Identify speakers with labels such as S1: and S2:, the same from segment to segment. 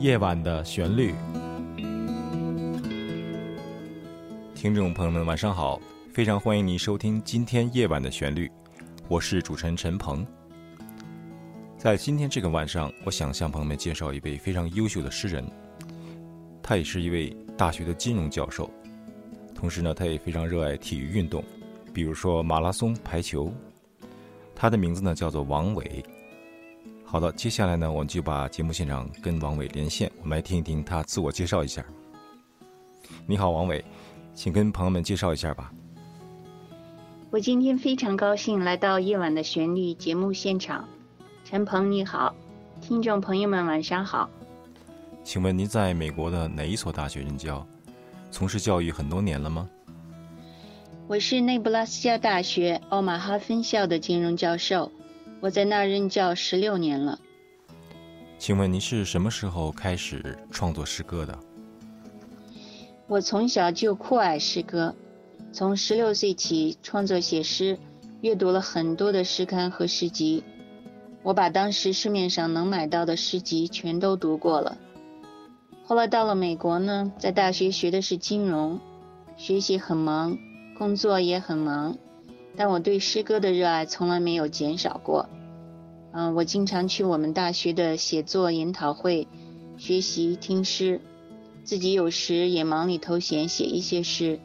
S1: 夜晚的旋律，听众朋友们，晚上好！非常欢迎您收听今天夜晚的旋律，我是主持人陈鹏。在今天这个晚上，我想向朋友们介绍一位非常优秀的诗人，他也是一位大学的金融教授，同时呢，他也非常热爱体育运动，比如说马拉松、排球。他的名字呢叫做王伟。好的，接下来呢，我们就把节目现场跟王伟连线，我们来听一听他自我介绍一下。你好，王伟，请跟朋友们介绍一下吧。
S2: 我今天非常高兴来到《夜晚的旋律》节目现场。陈鹏，你好，听众朋友们晚上好。
S1: 请问您在美国的哪一所大学任教？从事教育很多年了吗？
S2: 我是内布拉斯加大学奥马哈分校的金融教授。我在那儿任教十六年了。
S1: 请问您是什么时候开始创作诗歌的？
S2: 我从小就酷爱诗歌，从十六岁起创作写诗，阅读了很多的诗刊和诗集。我把当时市面上能买到的诗集全都读过了。后来到了美国呢，在大学学的是金融，学习很忙，工作也很忙。但我对诗歌的热爱从来没有减少过。嗯，我经常去我们大学的写作研讨会学习听诗，自己有时也忙里偷闲写一些诗，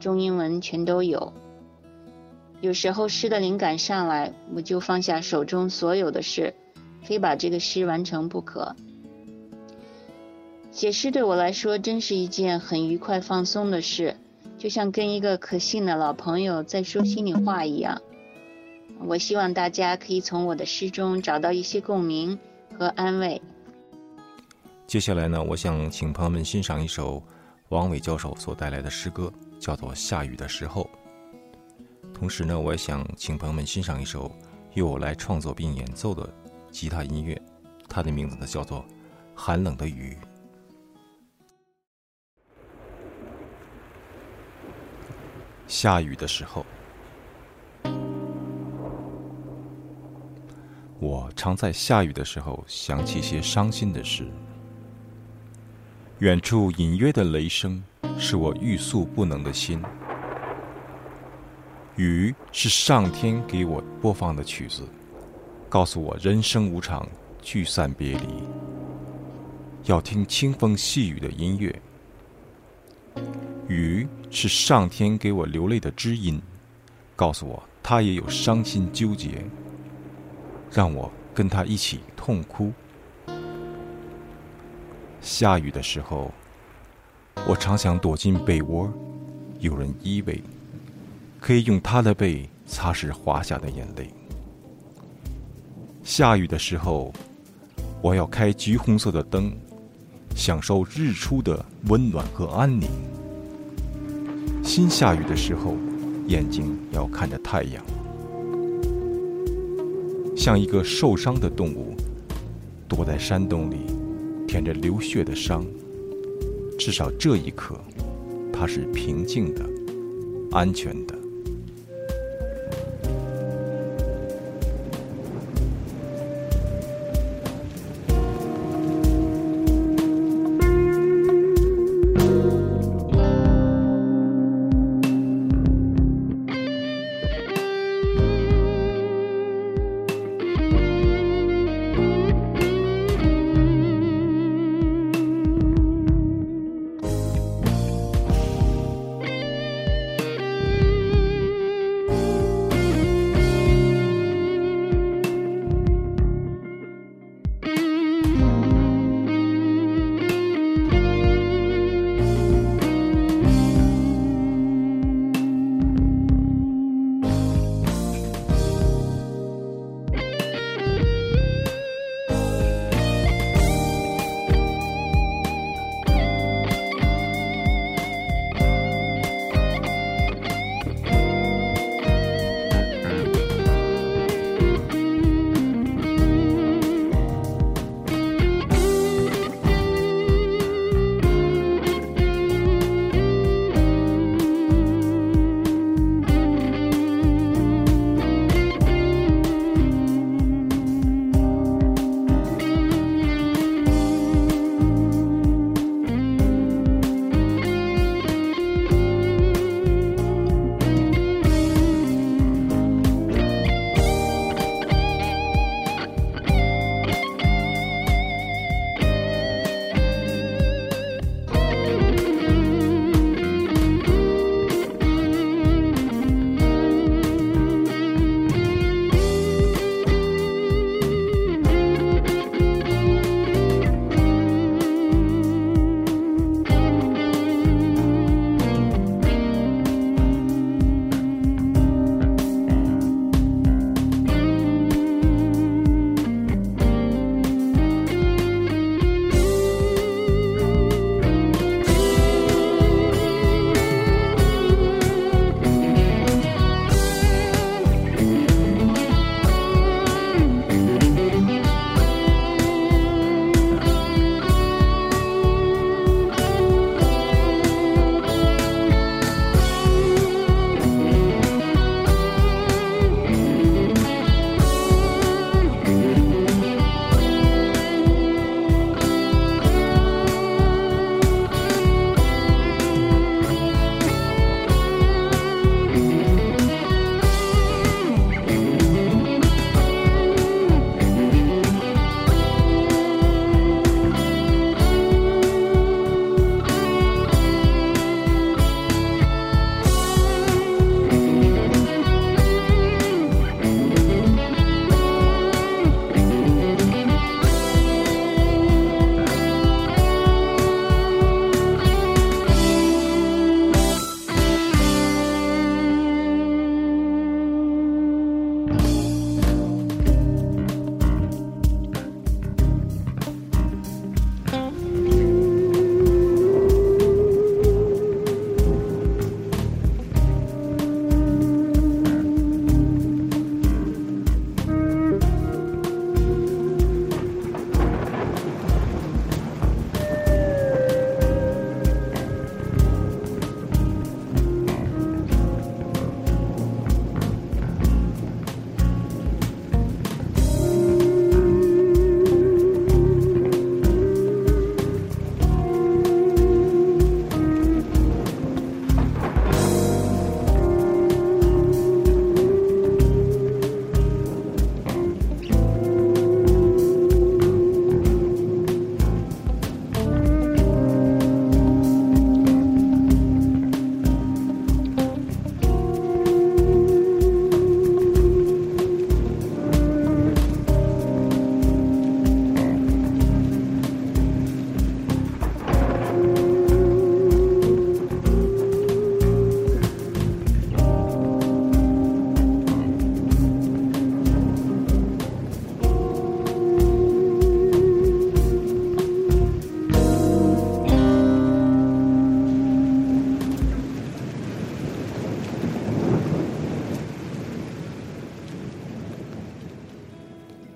S2: 中英文全都有。有时候诗的灵感上来，我就放下手中所有的事，非把这个诗完成不可。写诗对我来说真是一件很愉快放松的事。就像跟一个可信的老朋友在说心里话一样，我希望大家可以从我的诗中找到一些共鸣和安慰。
S1: 接下来呢，我想请朋友们欣赏一首王伟教授所带来的诗歌，叫做《下雨的时候》。同时呢，我也想请朋友们欣赏一首由我来创作并演奏的吉他音乐，它的名字呢叫做《寒冷的雨》。下雨的时候，我常在下雨的时候想起些伤心的事。远处隐约的雷声，是我欲诉不能的心。雨是上天给我播放的曲子，告诉我人生无常，聚散别离，要听清风细雨的音乐。雨是上天给我流泪的知音，告诉我他也有伤心纠结，让我跟他一起痛哭。下雨的时候，我常想躲进被窝，有人依偎，可以用他的背擦拭滑下的眼泪。下雨的时候，我要开橘红色的灯，享受日出的温暖和安宁。心下雨的时候，眼睛要看着太阳，像一个受伤的动物，躲在山洞里，舔着流血的伤。至少这一刻，它是平静的，安全的。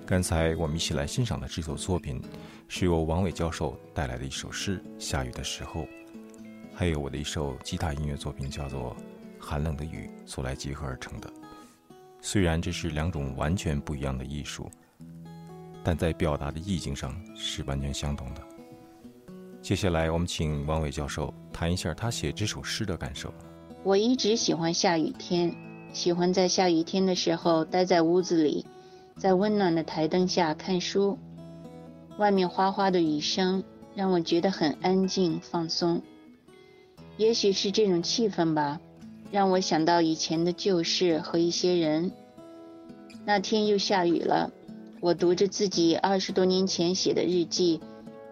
S1: 刚才我们一起来欣赏的这首作品，是由王伟教授带来的一首诗《下雨的时候》，还有我的一首吉他音乐作品，叫做《寒冷的雨》所来结合而成的。虽然这是两种完全不一样的艺术，但在表达的意境上是完全相同的。接下来，我们请王伟教授谈一下他写这首诗的感受。
S2: 我一直喜欢下雨天，喜欢在下雨天的时候待在屋子里。在温暖的台灯下看书，外面哗哗的雨声让我觉得很安静放松。也许是这种气氛吧，让我想到以前的旧事和一些人。那天又下雨了，我读着自己二十多年前写的日记，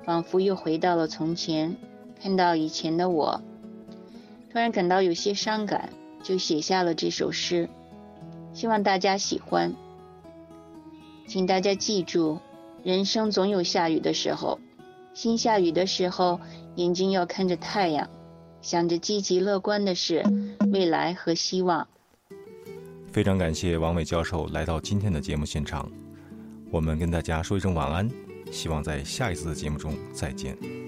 S2: 仿佛又回到了从前，看到以前的我，突然感到有些伤感，就写下了这首诗，希望大家喜欢。请大家记住，人生总有下雨的时候。心下雨的时候，眼睛要看着太阳，想着积极乐观的事、未来和希望。
S1: 非常感谢王伟教授来到今天的节目现场，我们跟大家说一声晚安，希望在下一次的节目中再见。